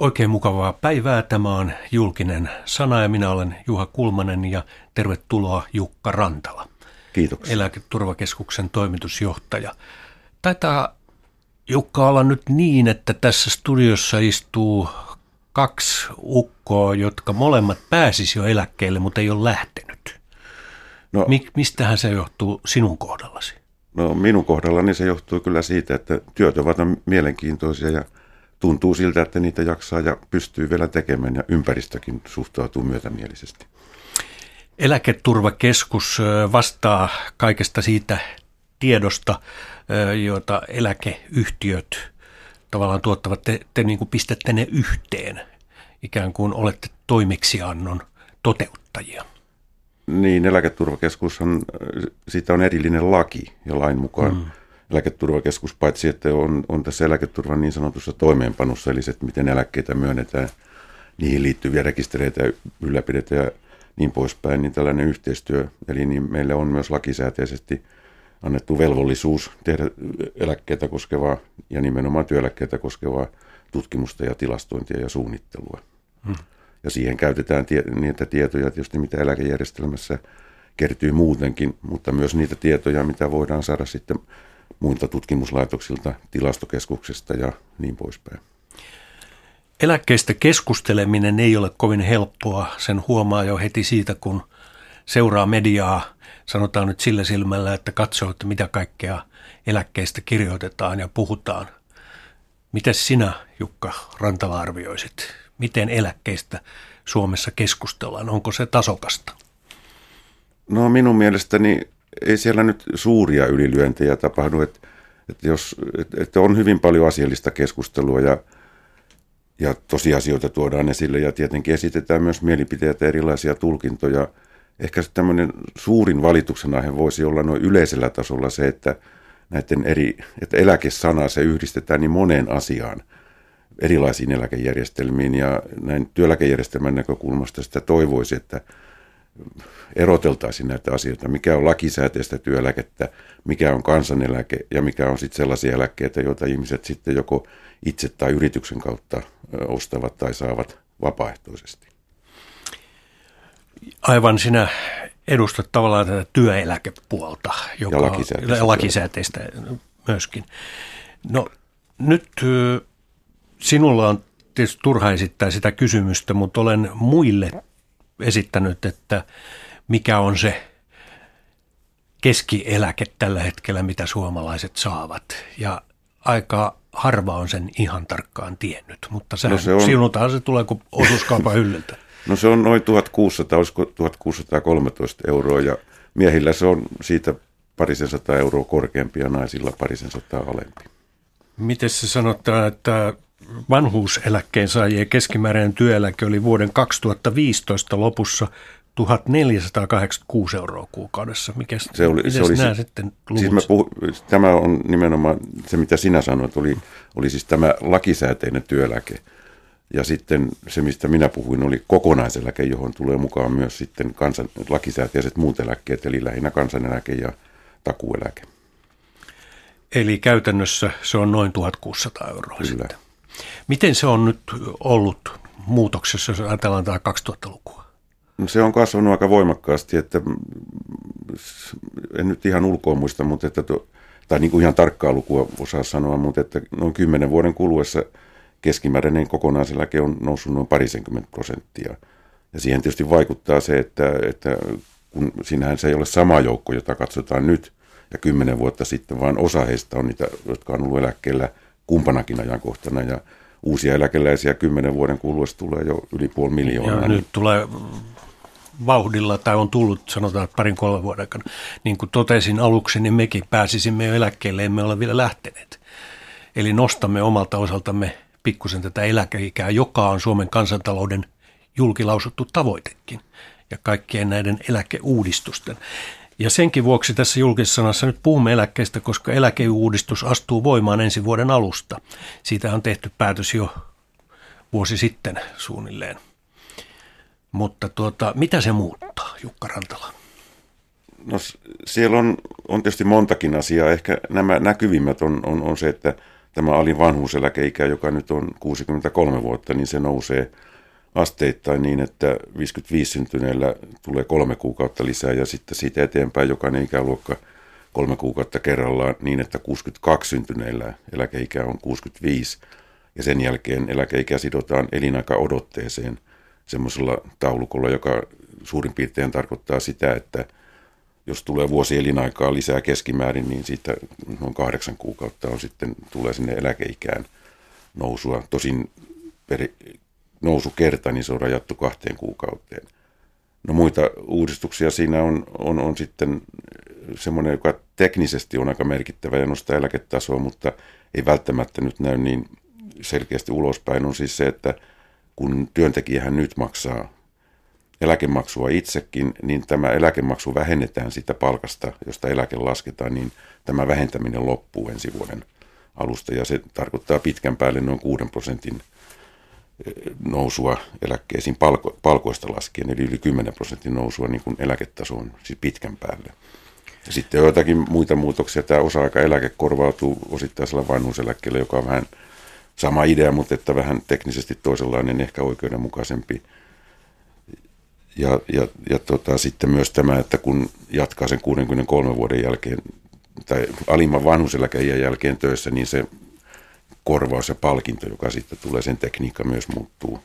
Oikein mukavaa päivää. Tämä on julkinen sana ja minä olen Juha Kulmanen ja tervetuloa Jukka Rantala. Kiitoksia. Eläketurvakeskuksen toimitusjohtaja. Taitaa Jukka olla nyt niin, että tässä studiossa istuu kaksi ukkoa, jotka molemmat pääsisi jo eläkkeelle, mutta ei ole lähtenyt. No, Mik, mistähän se johtuu sinun kohdallasi? No minun kohdallani se johtuu kyllä siitä, että työt ovat mielenkiintoisia ja tuntuu siltä, että niitä jaksaa ja pystyy vielä tekemään ja ympäristökin suhtautuu myötämielisesti. Eläketurvakeskus vastaa kaikesta siitä tiedosta, jota eläkeyhtiöt tavallaan tuottavat. Te, te niin kuin pistätte ne yhteen, ikään kuin olette toimeksiannon toteuttajia. Niin, eläketurvakeskushan, siitä on erillinen laki ja lain mukaan mm eläketurvakeskus, paitsi että on, on tässä eläketurvan niin sanotussa toimeenpanossa, eli se, että miten eläkkeitä myönnetään, niihin liittyviä rekistereitä ylläpidetään ja niin poispäin, niin tällainen yhteistyö, eli niin meille on myös lakisääteisesti annettu velvollisuus tehdä eläkkeitä koskevaa ja nimenomaan työeläkkeitä koskevaa tutkimusta ja tilastointia ja suunnittelua. Hmm. Ja siihen käytetään tie, niitä tietoja tietysti, mitä eläkejärjestelmässä kertyy muutenkin, mutta myös niitä tietoja, mitä voidaan saada sitten muilta tutkimuslaitoksilta, tilastokeskuksesta ja niin poispäin. Eläkkeistä keskusteleminen ei ole kovin helppoa. Sen huomaa jo heti siitä, kun seuraa mediaa, sanotaan nyt sillä silmällä, että katsoo, että mitä kaikkea eläkkeistä kirjoitetaan ja puhutaan. Miten sinä, Jukka Rantala, arvioisit? Miten eläkkeistä Suomessa keskustellaan? Onko se tasokasta? No minun mielestäni ei siellä nyt suuria ylilyöntejä tapahdu, että, että, jos, että on hyvin paljon asiallista keskustelua ja, ja tosiasioita tuodaan esille ja tietenkin esitetään myös mielipiteitä erilaisia tulkintoja. Ehkä tämmöinen suurin valituksen aihe voisi olla noin yleisellä tasolla se, että näiden eri, että eläkesana se yhdistetään niin moneen asiaan erilaisiin eläkejärjestelmiin ja näin työeläkejärjestelmän näkökulmasta sitä toivoisi, että eroteltaisiin näitä asioita, mikä on lakisääteistä työeläkettä, mikä on kansaneläke ja mikä on sitten sellaisia eläkkeitä, joita ihmiset sitten joko itse tai yrityksen kautta ostavat tai saavat vapaaehtoisesti. Aivan sinä edustat tavallaan tätä työeläkepuolta, joka ja lakisääteistä, lakisääteistä myöskin. No nyt sinulla on tietysti turha esittää sitä kysymystä, mutta olen muille esittänyt, että mikä on se keskieläke tällä hetkellä, mitä suomalaiset saavat. Ja aika harva on sen ihan tarkkaan tiennyt, mutta sehän, no se on, sinutaan se tulee kuin osuuskaupan hyllyltä. No se on noin 1600, olisiko 1613 euroa ja miehillä se on siitä parisen sata euroa korkeampi ja naisilla parisen sata alempi. Miten se sanotaan, että vanhuuseläkkeen saajien keskimääräinen työeläke oli vuoden 2015 lopussa 1486 euroa kuukaudessa. Mikä se oli, se oli nämä sitten siis mä puhu, Tämä on nimenomaan se, mitä sinä sanoit, oli, oli siis tämä lakisääteinen työeläke. Ja sitten se, mistä minä puhuin, oli kokonaiseläke, johon tulee mukaan myös sitten kansan, lakisääteiset muut eläkkeet, eli lähinnä kansaneläke ja takueläke. Eli käytännössä se on noin 1600 euroa Kyllä. sitten. Miten se on nyt ollut muutoksessa, jos ajatellaan tämä 2000-lukua? No se on kasvanut aika voimakkaasti, että en nyt ihan ulkoa muista, mutta että to, tai niin kuin ihan tarkkaa lukua osaa sanoa, mutta että noin kymmenen vuoden kuluessa keskimääräinen kokonaiseläke on noussut noin parisenkymmentä prosenttia. Ja siihen tietysti vaikuttaa se, että, että kun siinähän se ei ole sama joukko, jota katsotaan nyt ja kymmenen vuotta sitten, vaan osa heistä on niitä, jotka on ollut eläkkeellä – kumpanakin ajankohtana ja uusia eläkeläisiä kymmenen vuoden kuluessa tulee jo yli puoli miljoonaa. Ja niin. nyt tulee vauhdilla, tai on tullut sanotaan parin kolmen vuoden aikana. Niin kuin totesin aluksi, niin mekin pääsisimme jo eläkkeelle, emme ole vielä lähteneet. Eli nostamme omalta osaltamme pikkusen tätä eläkeikää, joka on Suomen kansantalouden julkilausuttu tavoitekin ja kaikkien näiden eläkeuudistusten. Ja senkin vuoksi tässä julkisessa nyt puhumme eläkkeestä, koska eläkeuudistus astuu voimaan ensi vuoden alusta. Siitä on tehty päätös jo vuosi sitten suunnilleen. Mutta tuota, mitä se muuttaa, Jukka Rantala? No siellä on, on tietysti montakin asiaa. Ehkä nämä näkyvimmät on, on, on se, että tämä alin vanhuuseläkeikä, joka nyt on 63 vuotta, niin se nousee asteittain niin, että 55 syntyneellä tulee kolme kuukautta lisää ja sitten siitä eteenpäin jokainen ikäluokka kolme kuukautta kerrallaan niin, että 62 syntyneillä eläkeikä on 65 ja sen jälkeen eläkeikä sidotaan elinaika odotteeseen semmoisella taulukolla, joka suurin piirtein tarkoittaa sitä, että jos tulee vuosi elinaikaa lisää keskimäärin, niin siitä noin kahdeksan kuukautta on sitten tulee sinne eläkeikään nousua. Tosin per, nousukerta, niin se on rajattu kahteen kuukauteen. No muita uudistuksia siinä on, on, on sitten semmoinen, joka teknisesti on aika merkittävä ja nostaa eläketasoa, mutta ei välttämättä nyt näy niin selkeästi ulospäin, on siis se, että kun työntekijähän nyt maksaa eläkemaksua itsekin, niin tämä eläkemaksu vähennetään sitä palkasta, josta eläke lasketaan, niin tämä vähentäminen loppuu ensi vuoden alusta ja se tarkoittaa pitkän päälle noin 6 prosentin nousua eläkkeisiin palko, palkoista laskien, eli yli 10 prosentin nousua niin kuin eläketasoon siis pitkän päälle. Ja sitten on jotakin muita muutoksia. Tämä osa-aikaeläke korvautuu osittaisella vanhuuseläkkeellä, joka on vähän sama idea, mutta että vähän teknisesti toisenlainen, ehkä oikeudenmukaisempi. Ja, ja, ja tota, sitten myös tämä, että kun jatkaa sen 63 vuoden jälkeen tai alimman vanhuseläkeijän jälkeen töissä, niin se korvaus ja palkinto, joka sitten tulee, sen tekniikka myös muuttuu.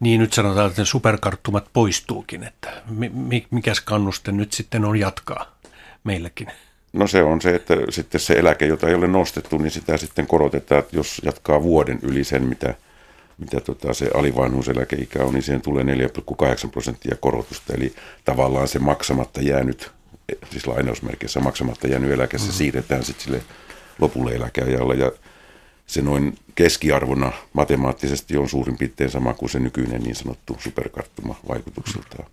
Niin nyt sanotaan, että superkarttumat poistuukin, että mikäs kannuste nyt sitten on jatkaa meilläkin? No se on se, että sitten se eläke, jota ei ole nostettu, niin sitä sitten korotetaan, että jos jatkaa vuoden yli sen, mitä, mitä tota se alivanhuuseläkeikä on, niin siihen tulee 4,8 prosenttia korotusta. Eli tavallaan se maksamatta jäänyt, siis lainausmerkissä maksamatta jäänyt eläke, se mm-hmm. siirretään sitten sille lopulle eläkeajalle. Ja se noin keskiarvona matemaattisesti on suurin piirtein sama kuin se nykyinen niin sanottu superkarttuma vaikutuksiltaan.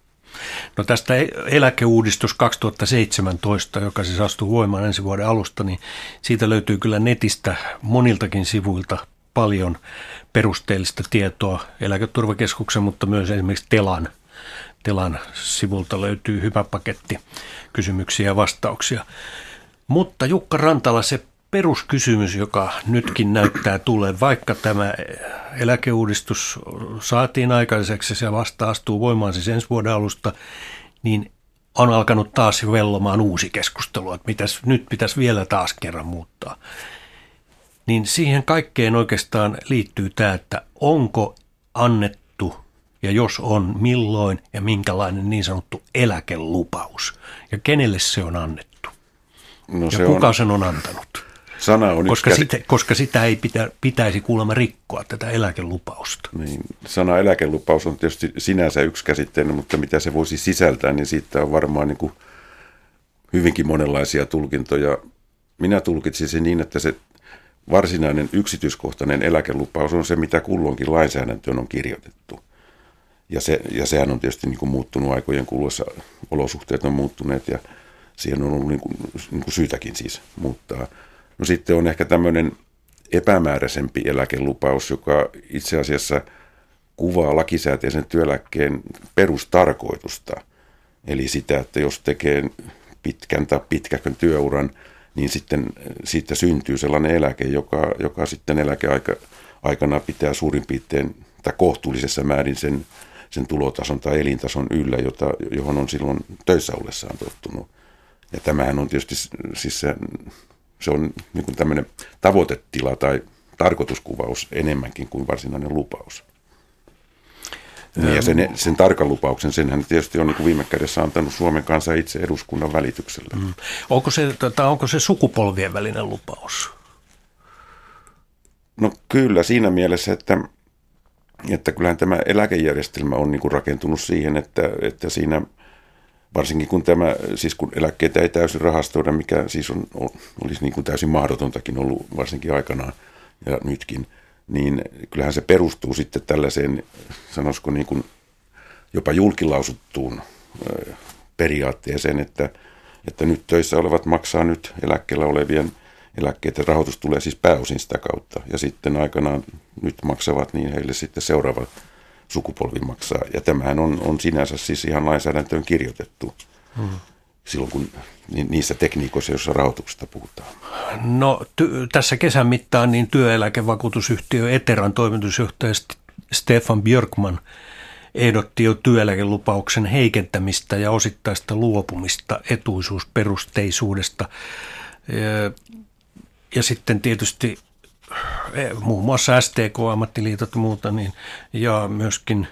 No tästä eläkeuudistus 2017, joka siis astuu voimaan ensi vuoden alusta, niin siitä löytyy kyllä netistä moniltakin sivuilta paljon perusteellista tietoa eläketurvakeskuksen, mutta myös esimerkiksi Telan, Telan sivulta löytyy hyvä paketti kysymyksiä ja vastauksia. Mutta Jukka Rantala, se peruskysymys, joka nytkin näyttää tulee, vaikka tämä eläkeuudistus saatiin aikaiseksi ja se vasta astuu voimaan siis ensi vuoden alusta, niin on alkanut taas vellomaan uusi keskustelu, että mitäs, nyt pitäisi vielä taas kerran muuttaa. Niin siihen kaikkeen oikeastaan liittyy tämä, että onko annettu ja jos on, milloin ja minkälainen niin sanottu eläkelupaus ja kenelle se on annettu. No ja kuka on... sen on antanut? Sana on koska, yksi... sitä, koska sitä ei pitä, pitäisi kuulemma rikkoa, tätä eläkelupausta. Niin, sana eläkelupaus on tietysti sinänsä yksi käsitteinen, mutta mitä se voisi sisältää, niin siitä on varmaan niin kuin hyvinkin monenlaisia tulkintoja. Minä tulkitsin sen niin, että se varsinainen yksityiskohtainen eläkelupaus on se, mitä kulloinkin lainsäädäntöön on kirjoitettu. Ja, se, ja sehän on tietysti niin kuin muuttunut aikojen kuluessa, olosuhteet on muuttuneet ja siihen on ollut niin kuin, niin kuin syytäkin siis muuttaa. No sitten on ehkä tämmöinen epämääräisempi eläkelupaus, joka itse asiassa kuvaa lakisääteisen työeläkkeen perustarkoitusta. Eli sitä, että jos tekee pitkän tai pitkäkön työuran, niin sitten siitä syntyy sellainen eläke, joka, joka sitten eläkeaikana pitää suurin piirtein tai kohtuullisessa määrin sen, sen tulotason tai elintason yllä, jota, johon on silloin töissä ollessaan tottunut. Ja tämähän on tietysti siis se se on niin kuin tämmöinen tavoitetila tai tarkoituskuvaus enemmänkin kuin varsinainen lupaus. Ja sen, sen tarkan lupauksen, senhän tietysti on niin kuin viime kädessä antanut Suomen kanssa itse eduskunnan välityksellä. Mm. Onko, se, tai onko se sukupolvien välinen lupaus? No kyllä siinä mielessä, että, että kyllähän tämä eläkejärjestelmä on niin kuin rakentunut siihen, että, että siinä – varsinkin kun tämä, siis kun eläkkeitä ei täysin rahastoida, mikä siis on, olisi niin kuin täysin mahdotontakin ollut varsinkin aikanaan ja nytkin, niin kyllähän se perustuu sitten tällaiseen, sanoisiko niin kuin jopa julkilausuttuun periaatteeseen, että, että nyt töissä olevat maksaa nyt eläkkeellä olevien eläkkeiden rahoitus tulee siis pääosin sitä kautta. Ja sitten aikanaan nyt maksavat, niin heille sitten seuraavat sukupolvi maksaa. Ja tämähän on, on sinänsä siis ihan lainsäädäntöön kirjoitettu. Hmm. silloin, kun niissä tekniikoissa, joissa rahoituksesta puhutaan? No ty- tässä kesän mittaan niin työeläkevakuutusyhtiö Eteran toimitusjohtaja Stefan Björkman ehdotti jo työeläkelupauksen heikentämistä ja osittaista luopumista etuisuusperusteisuudesta. Ja sitten tietysti muun muassa STK, ammattiliitot ja muuta, niin, ja myöskin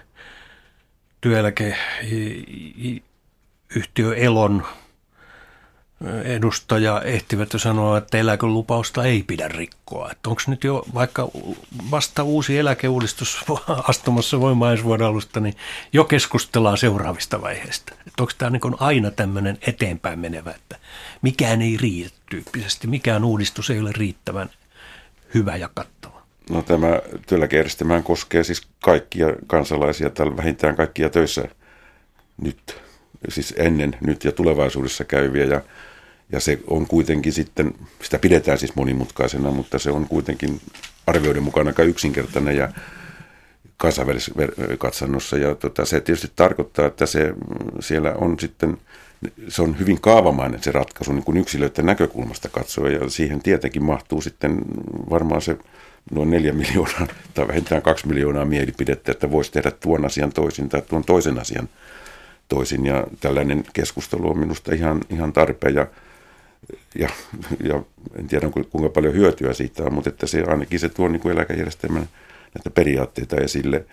työeläkeyhtiö Elon edustaja ehtivät jo sanoa, että eläkelupausta ei pidä rikkoa. Että onko nyt jo vaikka vasta uusi eläkeuudistus astumassa voimaan ensi vuoden alusta, niin jo keskustellaan seuraavista vaiheista. Onko tämä niin aina tämmöinen eteenpäin menevä, että mikään ei riitä tyyppisesti, mikään uudistus ei ole riittävän hyvä ja kattava. No tämä työeläkejärjestelmä koskee siis kaikkia kansalaisia, tai vähintään kaikkia töissä nyt, siis ennen, nyt ja tulevaisuudessa käyviä. Ja ja se on kuitenkin sitten, sitä pidetään siis monimutkaisena, mutta se on kuitenkin arvioiden mukaan aika yksinkertainen ja kansainvälisessä katsannossa. Ja tota, se tietysti tarkoittaa, että se, siellä on sitten, se on hyvin kaavamainen se ratkaisu niin kuin yksilöiden näkökulmasta katsoa. Ja siihen tietenkin mahtuu sitten varmaan se noin neljä miljoonaa tai vähintään kaksi miljoonaa mielipidettä, että voisi tehdä tuon asian toisin tai tuon toisen asian toisin. Ja tällainen keskustelu on minusta ihan, ihan tarpeen. Ja ja, ja en tiedä kuinka paljon hyötyä siitä on, mutta että se ainakin se tuo niin kuin eläkejärjestelmän näitä periaatteita esille.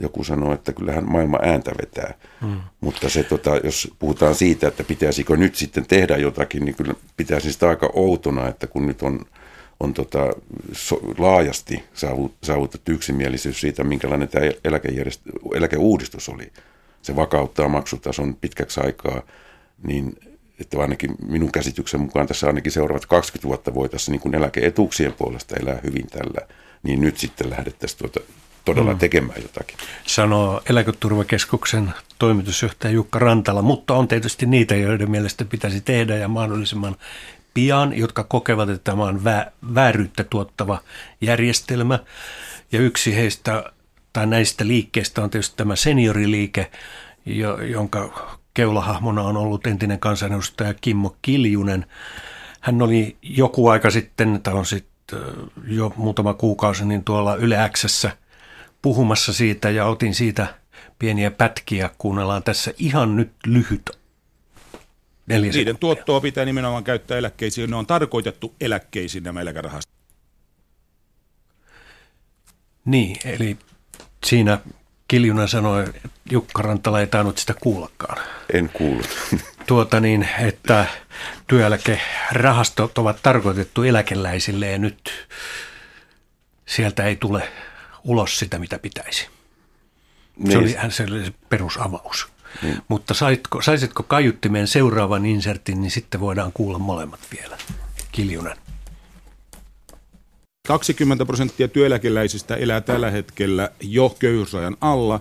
Joku sanoo, että kyllähän maailma ääntä vetää, mm. mutta se, tota, jos puhutaan siitä, että pitäisikö nyt sitten tehdä jotakin, niin kyllä pitäisi sitä aika outona, että kun nyt on, on tota, so, laajasti saavutettu yksimielisyys siitä, minkälainen tämä eläkejärjest- eläkeuudistus oli. Se vakauttaa maksutason pitkäksi aikaa, niin että ainakin minun käsityksen mukaan tässä ainakin seuraavat 20 vuotta voitaisiin niin kuin eläkeetuuksien puolesta elää hyvin tällä, niin nyt sitten lähdettäisiin tuota todella mm. tekemään jotakin. Sanoo Eläketurvakeskuksen toimitusjohtaja Jukka Rantala, mutta on tietysti niitä, joiden mielestä pitäisi tehdä ja mahdollisimman pian, jotka kokevat, että tämä on vä- vääryyttä tuottava järjestelmä. Ja yksi heistä tai näistä liikkeistä on tietysti tämä senioriliike, jonka keulahahmona on ollut entinen kansanedustaja Kimmo Kiljunen. Hän oli joku aika sitten, tai on sitten jo muutama kuukausi, niin tuolla Yle Xssä puhumassa siitä ja otin siitä pieniä pätkiä. Kuunnellaan tässä ihan nyt lyhyt Niiden sekuntia. tuottoa pitää nimenomaan käyttää eläkkeisiin. Ne on tarkoitettu eläkkeisiin nämä eläkerahastot. Niin, eli siinä Kiljunen sanoi, että Jukka Rantala ei tainnut sitä kuullakaan. En kuullut. Tuota niin, että työeläkerahastot ovat tarkoitettu eläkeläisille ja nyt sieltä ei tule ulos sitä, mitä pitäisi. Niin. Se oli se, oli se perusavaus. Niin. Mutta saitko, saisitko kaiuttimeen seuraavan insertin, niin sitten voidaan kuulla molemmat vielä. Kiljunen. 20 prosenttia työeläkeläisistä elää tällä hetkellä jo köyhyysrajan alla.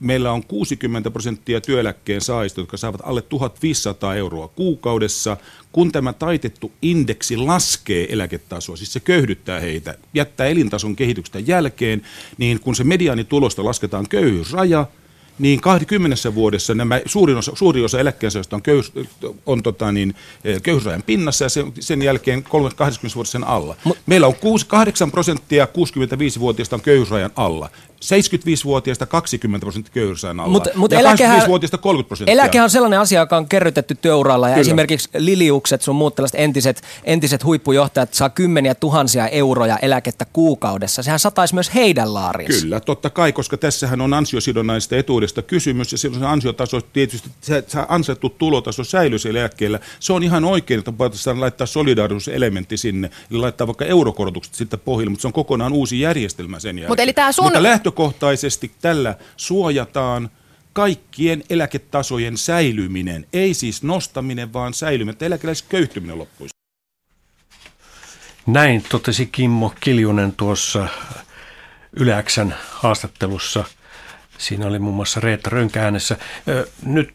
Meillä on 60 prosenttia työeläkkeen saajista, jotka saavat alle 1500 euroa kuukaudessa. Kun tämä taitettu indeksi laskee eläketasoa, siis se köyhdyttää heitä, jättää elintason kehityksestä jälkeen, niin kun se mediaanitulosta lasketaan köyhyysraja – niin 20 vuodessa nämä suurin osa, suuri osa eläkkeensaajista on, köyhys, on tota niin, eh, köyhyysrajan pinnassa ja sen, sen jälkeen 20 vuodessa sen alla. Mut, Meillä on 6, 8 prosenttia 65-vuotiaista on köyhyysrajan alla. 75-vuotiaista 20 prosenttia köyhyysrajan alla. Mut, mut ja eläkehän, 25-vuotiaista 30 prosenttia. Eläke on sellainen asia, joka on kerrytetty työuralla ja Kyllä. esimerkiksi Liliukset, sun muut tällaiset entiset, entiset huippujohtajat saa kymmeniä tuhansia euroja eläkettä kuukaudessa. Sehän sataisi myös heidän laariinsa. Kyllä, totta kai, koska tässähän on ansiosidonnaista etuudesta kysymys ja silloin se ansiotaso, tietysti se, se ansaittu tulotaso säilyy siellä eläkkeellä. Se on ihan oikein, että voitaisiin laittaa solidaarisuuselementti sinne, eli laittaa vaikka eurokorotukset sitten pohjille, mutta se on kokonaan uusi järjestelmä sen jälkeen. Mutta, eli tämä sun... mutta lähtökohtaisesti tällä suojataan kaikkien eläketasojen säilyminen, ei siis nostaminen, vaan säilyminen, että eläkeläisköyhtyminen loppuisi. Näin totesi Kimmo Kiljunen tuossa Yleäksän haastattelussa. Siinä oli muun muassa Reetta Rönkä äänessä. Nyt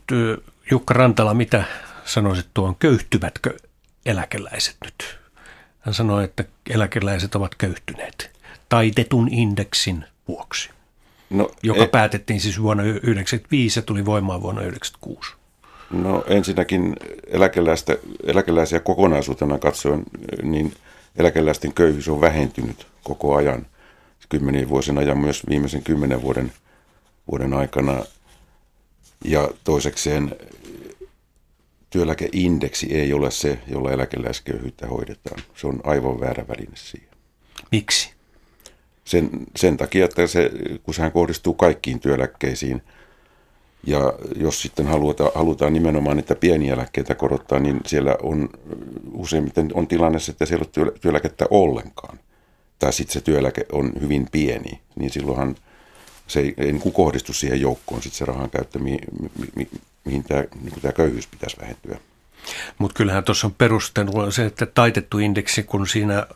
Jukka Rantala, mitä sanoisit tuon, köyhtyvätkö eläkeläiset nyt? Hän sanoi, että eläkeläiset ovat köyhtyneet taitetun indeksin vuoksi no, joka e- päätettiin siis vuonna 1995 ja tuli voimaan vuonna 1996. No ensinnäkin eläkeläistä, eläkeläisiä kokonaisuutena katsoen, niin eläkeläisten köyhyys on vähentynyt koko ajan kymmenien vuosien ajan myös viimeisen kymmenen vuoden, vuoden aikana. Ja toisekseen työeläkeindeksi ei ole se, jolla eläkeläisköyhyyttä hoidetaan. Se on aivan väärä väline siihen. Miksi? Sen, sen takia, että se, kun sehän kohdistuu kaikkiin työeläkkeisiin, ja jos sitten halutaan, halutaan nimenomaan niitä pieniä eläkkeitä korottaa, niin siellä on useimmiten on tilanne, että siellä ei ole työeläkettä ollenkaan. Tai sitten se työeläke on hyvin pieni, niin silloinhan se ei, ei niin kohdistu siihen joukkoon sitten se rahan käyttö, mi, mi, mi, mihin tämä, niin köyhyys pitäisi vähentyä. Mutta kyllähän tuossa on perustelu se, että taitettu indeksi, kun siinä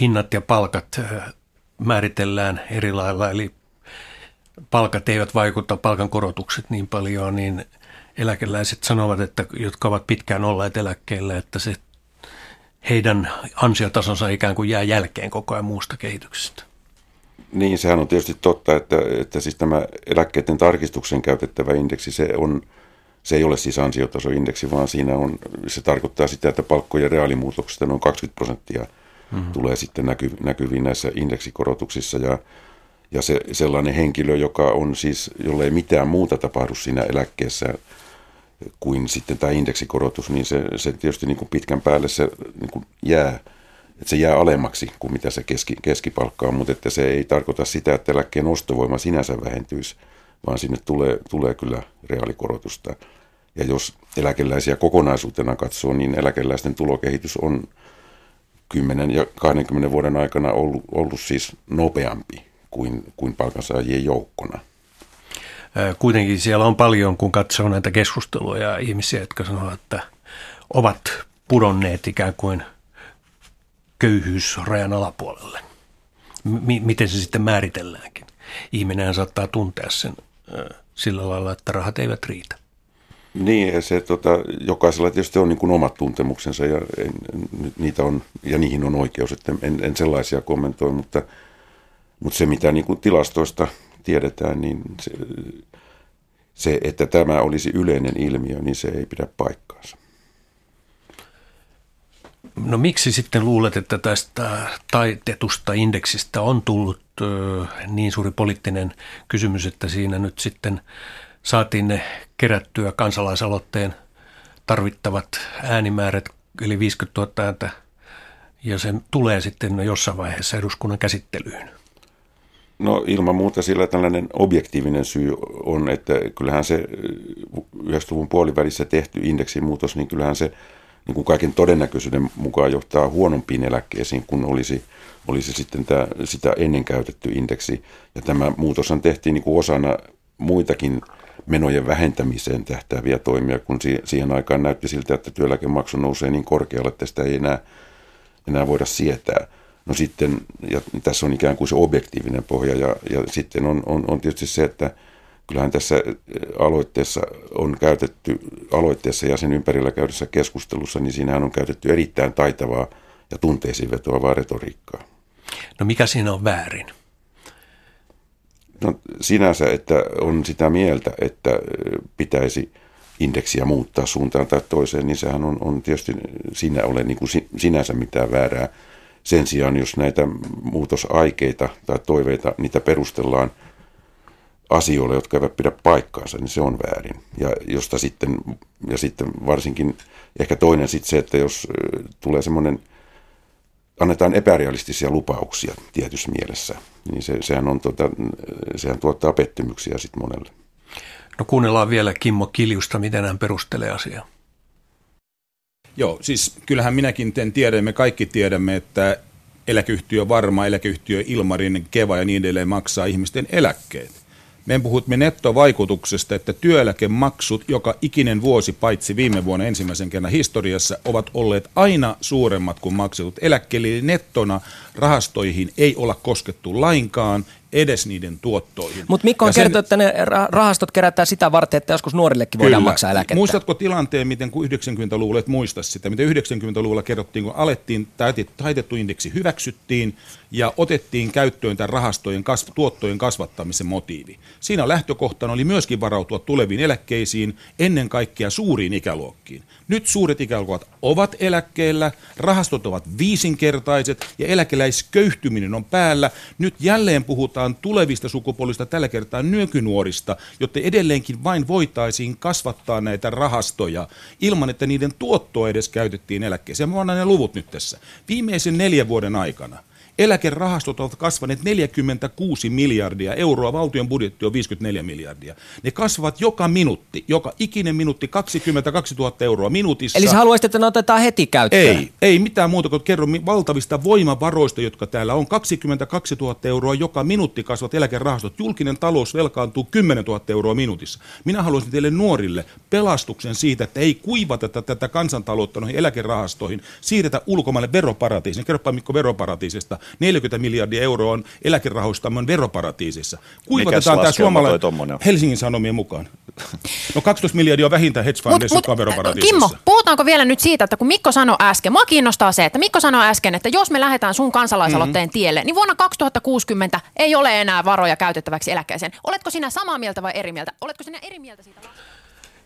hinnat ja palkat määritellään eri lailla, eli palkat eivät vaikuta palkankorotukset niin paljon, niin eläkeläiset sanovat, että jotka ovat pitkään olleet eläkkeellä, että se heidän ansiotasonsa ikään kuin jää jälkeen koko ajan muusta kehityksestä. Niin, sehän on tietysti totta, että, että siis tämä eläkkeiden tarkistuksen käytettävä indeksi, se, on, se ei ole siis ansiotasoindeksi, vaan siinä on, se tarkoittaa sitä, että palkkojen reaalimuutoksesta noin 20 prosenttia mm-hmm. tulee sitten näky, näkyviin näissä indeksikorotuksissa ja, ja se, sellainen henkilö, joka on siis, jolle ei mitään muuta tapahdu siinä eläkkeessä kuin sitten tämä indeksikorotus, niin se, se tietysti niin kuin pitkän päälle se niin kuin jää – että se jää alemmaksi kuin mitä se keski, keskipalkka on, mutta että se ei tarkoita sitä, että eläkkeen ostovoima sinänsä vähentyisi, vaan sinne tulee, tulee kyllä reaalikorotusta. Ja jos eläkeläisiä kokonaisuutena katsoo, niin eläkeläisten tulokehitys on 10 ja 20 vuoden aikana ollut, ollut siis nopeampi kuin, kuin palkansaajien joukkona. Kuitenkin siellä on paljon, kun katsoo näitä keskusteluja, ihmisiä, jotka sanovat, että ovat pudonneet ikään kuin – köyhyysrajan alapuolelle. M- miten se sitten määritelläänkin. Ihminen saattaa tuntea sen sillä lailla, että rahat eivät riitä. Niin, se tota, jokaisella tietysti on niin kuin omat tuntemuksensa ja en, niitä on, ja niihin on oikeus, että en, en sellaisia kommentoi, mutta, mutta se mitä niin kuin tilastoista tiedetään, niin se, se, että tämä olisi yleinen ilmiö, niin se ei pidä paikkaansa. No miksi sitten luulet, että tästä taitetusta indeksistä on tullut niin suuri poliittinen kysymys, että siinä nyt sitten saatiin ne kerättyä kansalaisaloitteen tarvittavat äänimäärät, eli 50 000 ääntä, ja se tulee sitten jossain vaiheessa eduskunnan käsittelyyn? No ilman muuta sillä tällainen objektiivinen syy on, että kyllähän se 90-luvun puolivälissä tehty indeksimuutos, niin kyllähän se niin kuin kaiken todennäköisyyden mukaan johtaa huonompiin eläkkeisiin kuin olisi, olisi sitten tämä, sitä ennen käytetty indeksi. Ja tämä muutoshan tehtiin niin kuin osana muitakin menojen vähentämiseen tähtääviä toimia, kun siihen aikaan näytti siltä, että työeläkemaksu nousee niin korkealle, että sitä ei enää, enää voida sietää. No sitten, ja tässä on ikään kuin se objektiivinen pohja, ja, ja sitten on, on, on tietysti se, että kyllähän tässä aloitteessa on käytetty, aloitteessa ja sen ympärillä käydessä keskustelussa, niin siinähän on käytetty erittäin taitavaa ja tunteisiin vetoavaa retoriikkaa. No mikä siinä on väärin? No sinänsä, että on sitä mieltä, että pitäisi indeksiä muuttaa suuntaan tai toiseen, niin sehän on, on tietysti siinä ole niin kuin sinänsä mitään väärää. Sen sijaan, jos näitä muutosaikeita tai toiveita, niitä perustellaan – asioille, jotka eivät pidä paikkaansa, niin se on väärin. Ja, josta sitten, ja sitten varsinkin ehkä toinen sitten se, että jos tulee semmoinen, annetaan epärealistisia lupauksia tietyssä mielessä, niin se, sehän, on, tota, sehän tuottaa pettymyksiä sitten monelle. No kuunnellaan vielä Kimmo Kiljusta, miten hän perustelee asiaa. Joo, siis kyllähän minäkin ten tiedän, me kaikki tiedämme, että eläkeyhtiö Varma, eläkeyhtiö Ilmarin, Keva ja niin edelleen maksaa ihmisten eläkkeet. Me puhumme nettovaikutuksesta, että työeläkemaksut joka ikinen vuosi, paitsi viime vuonna ensimmäisen kerran historiassa, ovat olleet aina suuremmat kuin maksetut eläkkeelle. Eli nettona rahastoihin ei olla koskettu lainkaan, edes niiden tuottoihin. Mutta Mikko on kertonut, että ne rahastot kerätään sitä varten, että joskus nuorillekin voidaan Kyllä. maksaa eläkettä. Muistatko tilanteen, miten kun 90-luvulla, et muista sitä, miten 90-luvulla kerrottiin, kun alettiin, taitettu indeksi hyväksyttiin ja otettiin käyttöön tämän rahastojen kasv- tuottojen kasvattamisen motiivi. Siinä lähtökohtana oli myöskin varautua tuleviin eläkkeisiin, ennen kaikkea suuriin ikäluokkiin. Nyt suuret ikäluokat ovat eläkkeellä, rahastot ovat viisinkertaiset ja eläkeläisköyhtyminen on päällä. Nyt jälleen puhutaan tulevista sukupuolista, tällä kertaa nyökynuorista, jotta edelleenkin vain voitaisiin kasvattaa näitä rahastoja ilman, että niiden tuottoa edes käytettiin eläkkeeseen. Mä annan ne luvut nyt tässä. Viimeisen neljän vuoden aikana Eläkerahastot ovat kasvaneet 46 miljardia euroa, valtion budjetti on 54 miljardia. Ne kasvavat joka minuutti, joka ikinen minuutti 22 000 euroa minuutissa. Eli sä haluaisit, että ne otetaan heti käyttöön? Ei, ei mitään muuta kuin kerro valtavista voimavaroista, jotka täällä on. 22 000 euroa joka minuutti kasvavat eläkerahastot. Julkinen talous velkaantuu 10 000 euroa minuutissa. Minä haluaisin teille nuorille pelastuksen siitä, että ei kuivata tätä kansantaloutta noihin eläkerahastoihin, siirretä ulkomaille veroparatiisiin. Kerropa Mikko veroparatiisista 40 miljardia euroa on eläkerahoistamme veroparatiisissa. Kuivatetaan tämä suomalainen Helsingin Sanomien mukaan. No 12 miljardia on vähintään hedge fundeissa, jotka on veroparatiisissa. Kimmo, puhutaanko vielä nyt siitä, että kun Mikko sanoi äsken, mua kiinnostaa se, että Mikko sanoi äsken, että jos me lähdetään sun kansalaisaloitteen mm-hmm. tielle, niin vuonna 2060 ei ole enää varoja käytettäväksi eläkkeeseen. Oletko sinä samaa mieltä vai eri mieltä? Oletko sinä eri mieltä siitä?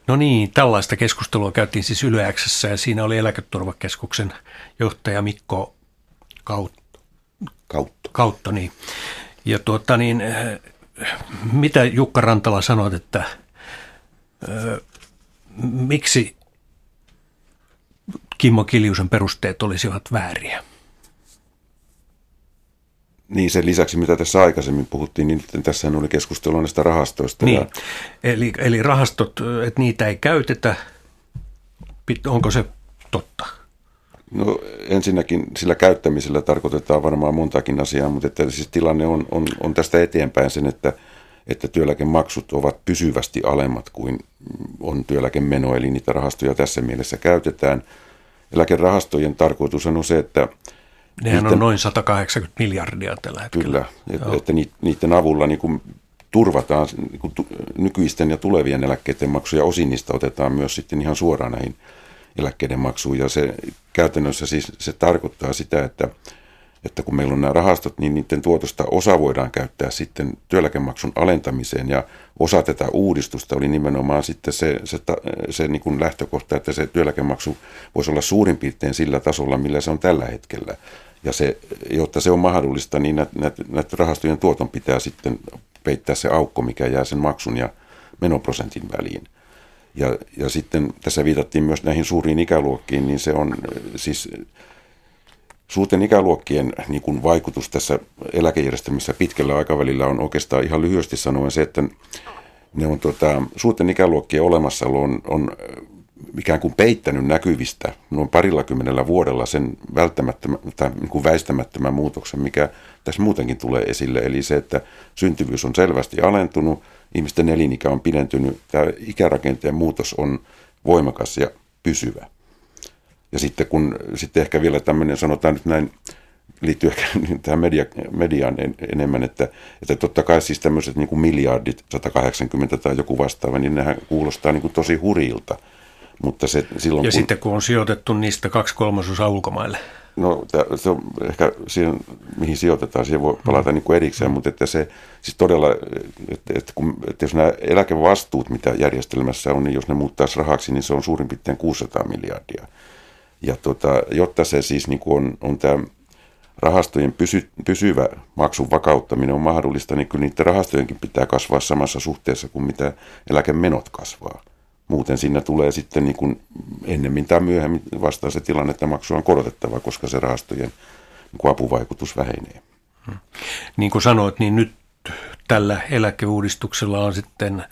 No niin, tällaista keskustelua käytiin siis Yle ja siinä oli Eläketurvakeskuksen johtaja Mikko Kaut, Kautta. Kautta, niin. Ja tuota niin, eh, mitä Jukka Rantala sanoit, että ö, eh, miksi Kimmo Kiljusen perusteet olisivat vääriä? Niin, sen lisäksi mitä tässä aikaisemmin puhuttiin, niin tässä oli keskustelua näistä rahastoista. Niin, ja... eli, eli rahastot, että niitä ei käytetä, onko se totta? No ensinnäkin sillä käyttämisellä tarkoitetaan varmaan montakin asiaa, mutta että siis tilanne on, on, on tästä eteenpäin sen, että, että työeläkemaksut ovat pysyvästi alemmat kuin on työeläkemeno, eli niitä rahastoja tässä mielessä käytetään. Eläkerahastojen tarkoitus on se, että Nehän niiden, on noin 180 miljardia tällä hetkellä. Kyllä, että, että niiden avulla niin kuin turvataan niin kuin nykyisten ja tulevien eläkkeiden maksuja, osin niistä otetaan myös sitten ihan suoraan näihin eläkkeiden maksuun. Ja se käytännössä siis se tarkoittaa sitä, että, että kun meillä on nämä rahastot, niin niiden tuotosta osa voidaan käyttää sitten työeläkemaksun alentamiseen ja osa tätä uudistusta oli nimenomaan sitten se, se, se niin kuin lähtökohta, että se työeläkemaksu voisi olla suurin piirtein sillä tasolla, millä se on tällä hetkellä. Ja se, jotta se on mahdollista, niin näiden rahastojen tuoton pitää sitten peittää se aukko, mikä jää sen maksun ja menoprosentin väliin. Ja, ja sitten tässä viitattiin myös näihin suuriin ikäluokkiin, niin se on siis suurten ikäluokkien niin kuin vaikutus tässä eläkejärjestelmässä pitkällä aikavälillä on oikeastaan ihan lyhyesti sanoen se, että ne on tuota, suurten ikäluokkien olemassaolo on, on ikään kuin peittänyt näkyvistä noin parilla kymmenellä vuodella sen välttämättömän tai niin kuin väistämättömän muutoksen, mikä tässä muutenkin tulee esille. Eli se, että syntyvyys on selvästi alentunut, ihmisten elinikä on pidentynyt, tämä ikärakenteen muutos on voimakas ja pysyvä. Ja sitten kun sitten ehkä vielä tämmöinen, sanotaan nyt näin, liittyy ehkä tähän media, mediaan enemmän, että, että totta kai siis tämmöiset niin kuin miljardit, 180 tai joku vastaava, niin nehän kuulostaa niin kuin tosi hurilta. Mutta se, silloin, ja kun, sitten kun on sijoitettu niistä kaksi kolmasosaa ulkomaille. No se on ehkä siihen, mihin sijoitetaan, siihen voi palata mm. niin kuin erikseen, mutta että se siis todella, että, että, kun, että jos nämä eläkevastuut, mitä järjestelmässä on, niin jos ne muuttaisi rahaksi, niin se on suurin piirtein 600 miljardia. Ja tota, jotta se siis niin kuin on, on tämä rahastojen pysy, pysyvä maksun vakauttaminen on mahdollista, niin kyllä niiden rahastojenkin pitää kasvaa samassa suhteessa kuin mitä eläkemenot kasvaa. Muuten siinä tulee sitten niin kuin ennemmin tai myöhemmin vastaan se tilanne, että maksu on korotettava, koska se rahastojen niin kuin apuvaikutus vähenee. Hmm. Niin kuin sanoit, niin nyt tällä eläkeuudistuksella on sitten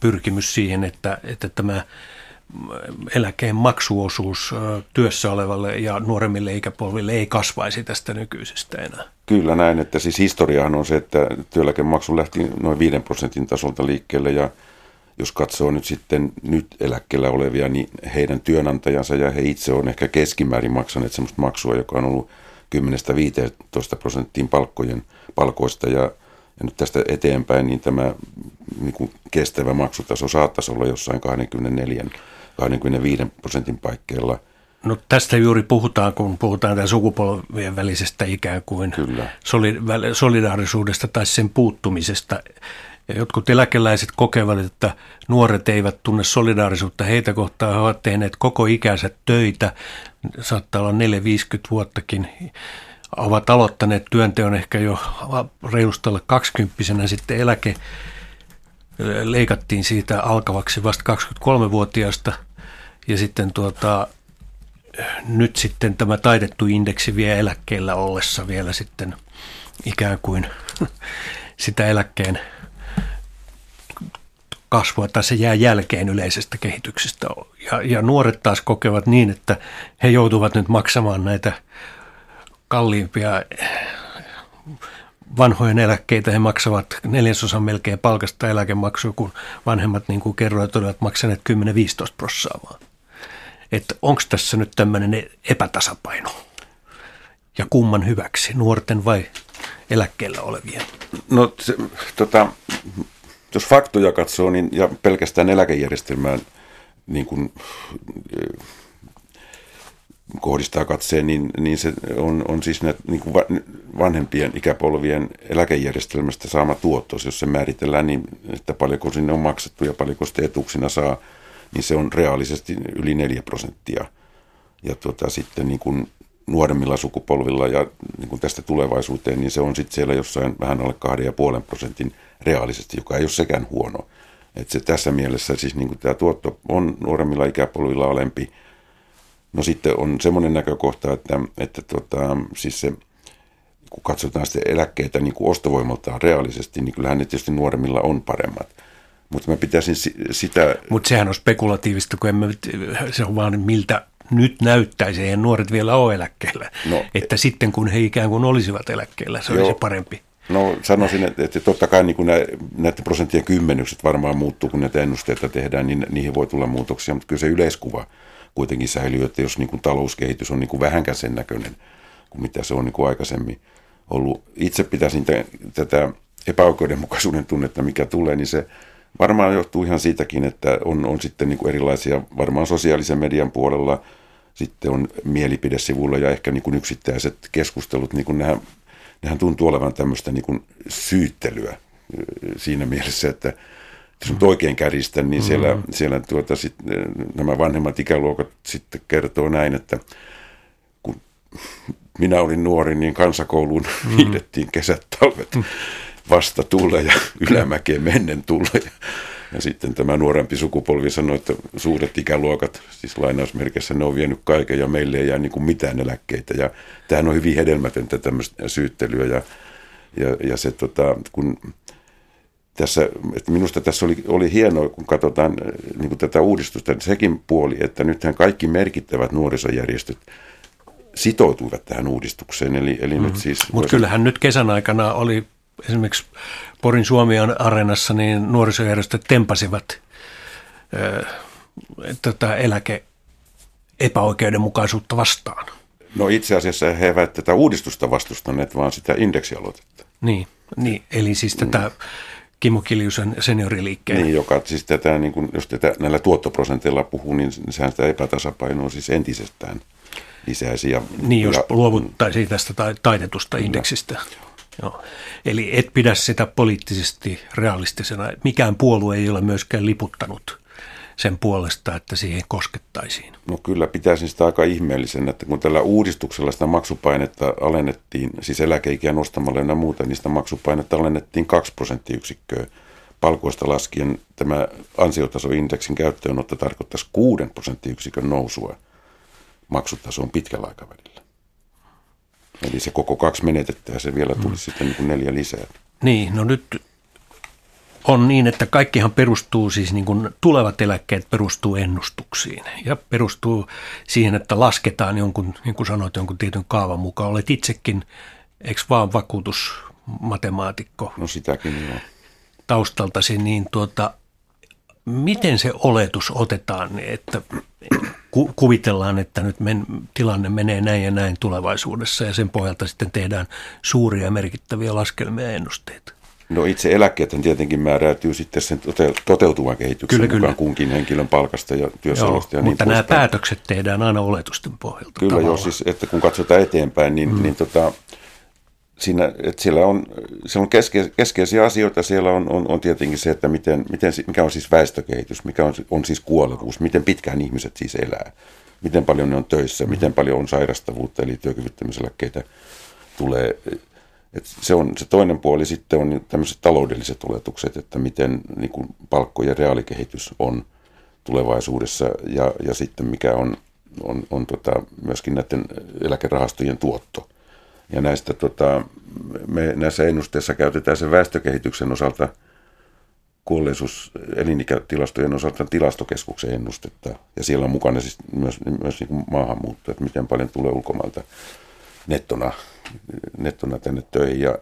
pyrkimys siihen, että, että tämä eläkeen maksuosuus työssä olevalle ja nuoremmille ikäpolville ei kasvaisi tästä nykyisestä enää. Kyllä näin, että siis historiahan on se, että työeläkemaksu lähti noin 5 prosentin tasolta liikkeelle ja jos katsoo nyt sitten nyt eläkkeellä olevia, niin heidän työnantajansa ja he itse on ehkä keskimäärin maksaneet sellaista maksua, joka on ollut 10-15 prosenttiin palkkojen, palkoista ja, Ja nyt tästä eteenpäin niin tämä niin kuin kestävä maksutaso saattaisi olla jossain 24 25 prosentin paikkeilla. No tästä juuri puhutaan, kun puhutaan tämän sukupolvien välisestä ikään kuin Kyllä. solidaarisuudesta tai sen puuttumisesta. Ja jotkut eläkeläiset kokevat, että nuoret eivät tunne solidaarisuutta heitä kohtaan. He ovat tehneet koko ikänsä töitä, saattaa olla 4-50 vuottakin. Ovat aloittaneet työnteon ehkä jo reilusti alle 20 sitten eläke leikattiin siitä alkavaksi vasta 23-vuotiaasta ja sitten tuota, nyt sitten tämä taitettu indeksi vie eläkkeellä ollessa vielä sitten ikään kuin sitä eläkkeen kasvua tai se jää jälkeen yleisestä kehityksestä. Ja, ja nuoret taas kokevat niin, että he joutuvat nyt maksamaan näitä kalliimpia vanhojen eläkkeitä he maksavat neljäsosan melkein palkasta eläkemaksua, kun vanhemmat, niin kuin kerroit, olivat maksaneet 10-15 prossaa vaan. Että onko tässä nyt tämmöinen epätasapaino? Ja kumman hyväksi, nuorten vai eläkkeellä olevien? No se, tota, jos faktoja katsoo, niin ja pelkästään eläkejärjestelmään niin kuin, kohdistaa katseen, niin, niin se on, on siis näitä, niin kuin vanhempien ikäpolvien eläkejärjestelmästä saama tuotto. Jos se määritellään niin, että paljonko sinne on maksettu ja paljonko sitten etuuksina saa, niin se on reaalisesti yli 4 prosenttia. Ja tuota, sitten niin kuin nuoremmilla sukupolvilla ja niin kuin tästä tulevaisuuteen, niin se on sitten siellä jossain vähän alle 2,5 prosentin reaalisesti, joka ei ole sekään huono. Et se tässä mielessä siis niin kuin tämä tuotto on nuoremmilla ikäpolvilla alempi – No sitten on semmoinen näkökohta, että, että tota, siis se, kun katsotaan sitten eläkkeitä niin kuin ostovoimaltaan reaalisesti, niin kyllähän ne tietysti nuoremmilla on paremmat. Mutta mä pitäisin sitä... Mutta sehän on spekulatiivista, kun emme, se on vaan miltä nyt näyttäisi, ei nuoret vielä ole eläkkeellä. No, että sitten kun he ikään kuin olisivat eläkkeellä, se joo, olisi parempi. No sanoisin, että, että totta kai niin nä, näiden prosenttien kymmenykset varmaan muuttuu, kun näitä ennusteita tehdään, niin niihin voi tulla muutoksia, mutta kyllä se yleiskuva – kuitenkin säilyy, että jos niin kuin talouskehitys on niin kuin vähänkään sen näköinen kuin mitä se on niin kuin aikaisemmin ollut. Itse pitäisin t- tätä epäoikeudenmukaisuuden tunnetta, mikä tulee, niin se varmaan johtuu ihan siitäkin, että on, on sitten niin kuin erilaisia, varmaan sosiaalisen median puolella, sitten on mielipidesivuilla ja ehkä niin kuin yksittäiset keskustelut, niin kuin nehän, nehän tuntuu olevan tämmöistä niin kuin syyttelyä siinä mielessä, että jos nyt oikein kärjistän, niin siellä, mm-hmm. siellä tuota sit, nämä vanhemmat ikäluokat sitten kertoo näin, että kun minä olin nuori, niin kansakouluun mm-hmm. hiidettiin kesät, talvet mm. Vasta tulla ja ylämäkeen mennen tulla. Ja, ja sitten tämä nuorempi sukupolvi sanoi, että suuret ikäluokat, siis lainausmerkissä, ne on vienyt kaiken ja meille ei jää niin kuin mitään eläkkeitä. Ja tämähän on hyvin hedelmätöntä tämmöistä syyttelyä ja, ja, ja se, tota, kun tässä, että minusta tässä oli, oli hienoa, kun katsotaan äh, niin kuin tätä uudistusta, sekin puoli, että nythän kaikki merkittävät nuorisojärjestöt sitoutuivat tähän uudistukseen. Eli, eli mm-hmm. nyt siis Mutta voisi... kyllähän nyt kesän aikana oli esimerkiksi Porin Suomian areenassa, niin nuorisojärjestöt tempasivat ö, tätä eläke epäoikeudenmukaisuutta vastaan. No itse asiassa he eivät tätä uudistusta vastustaneet, vaan sitä indeksialoitetta. Niin, niin eli siis tätä... Mm Kimmo Kiljusen senioriliikkeen. Niin, joka siis tätä, niin kun, jos tätä näillä tuottoprosenteilla puhuu, niin sehän sitä epätasapainoa siis entisestään lisäisi. Ja, niin, jos ja, luovuttaisiin tästä taitetusta indeksistä. Joo. Eli et pidä sitä poliittisesti realistisena. Mikään puolue ei ole myöskään liputtanut sen puolesta, että siihen koskettaisiin? No kyllä pitäisin sitä aika ihmeellisen, että kun tällä uudistuksella sitä maksupainetta alennettiin, siis eläkeikiä nostamalla ja muuta, niin sitä maksupainetta alennettiin 2 prosenttiyksikköä palkoista laskien. Tämä ansiotasoindeksin käyttöönotto tarkoittaisi 6 prosenttiyksikön nousua maksutasoon pitkällä aikavälillä. Eli se koko kaksi menetetään ja se vielä tulisi mm. sitten niin kuin neljä lisää. Niin, no nyt on niin, että kaikkihan perustuu siis niin kuin tulevat eläkkeet perustuu ennustuksiin ja perustuu siihen, että lasketaan jonkun, niin kuin sanoit, jonkun tietyn kaavan mukaan. Olet itsekin, eikö vaan vakuutusmatemaatikko? No sitäkin joo. Taustaltasi, niin tuota, miten se oletus otetaan, että ku, kuvitellaan, että nyt men, tilanne menee näin ja näin tulevaisuudessa ja sen pohjalta sitten tehdään suuria merkittäviä laskelmia ja ennusteita? No itse eläkkeet tietenkin määräytyy sitten sen toteutuvan kehityksen kyllä, mukaan kyllä. kunkin henkilön palkasta ja työsalosta. Joo, ja niin mutta nämä päin. päätökset tehdään aina oletusten pohjalta. Kyllä joo, siis että kun katsotaan eteenpäin, niin, mm. niin tota, siinä, että siellä on, siellä on keske, keskeisiä asioita. Siellä on, on, on tietenkin se, että miten, miten, mikä on siis väestökehitys, mikä on, on siis kuolevuus, miten pitkään ihmiset siis elää, miten paljon ne on töissä, miten paljon on sairastavuutta, eli työkyvyttömyyseläkkeitä tulee. Et se on se toinen puoli sitten on tämmöiset taloudelliset oletukset, että miten niin kuin palkkojen reaalikehitys on tulevaisuudessa ja, ja sitten mikä on, on, on tota, myöskin näiden eläkerahastojen tuotto. Ja näistä, tota, me näissä ennusteissa käytetään sen väestökehityksen osalta kuolleisuus elinikätilastojen osalta tilastokeskuksen ennustetta. Ja siellä on mukana siis myös, myös niin maahanmuutto, että miten paljon tulee ulkomailta nettona, nettona tänne töihin. Ja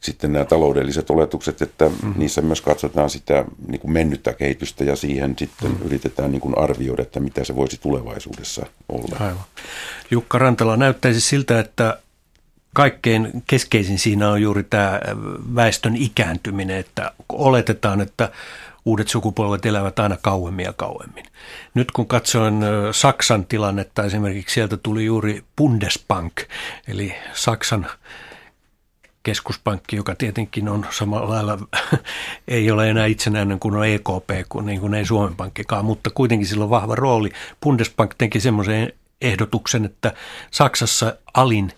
sitten nämä taloudelliset oletukset, että mm-hmm. niissä myös katsotaan sitä niin kuin mennyttä kehitystä ja siihen sitten mm-hmm. yritetään niin kuin arvioida, että mitä se voisi tulevaisuudessa olla. Aivan. Jukka Rantala, näyttäisi siltä, että kaikkein keskeisin siinä on juuri tämä väestön ikääntyminen, että oletetaan, että uudet sukupolvet elävät aina kauemmin ja kauemmin. Nyt kun katsoin Saksan tilannetta, esimerkiksi sieltä tuli juuri Bundesbank, eli Saksan keskuspankki, joka tietenkin on samalla lailla, ei ole enää itsenäinen kuin on EKP, kuin, niin kuin ei Suomen pankkikaan, mutta kuitenkin sillä on vahva rooli. Bundesbank teki semmoisen ehdotuksen, että Saksassa alin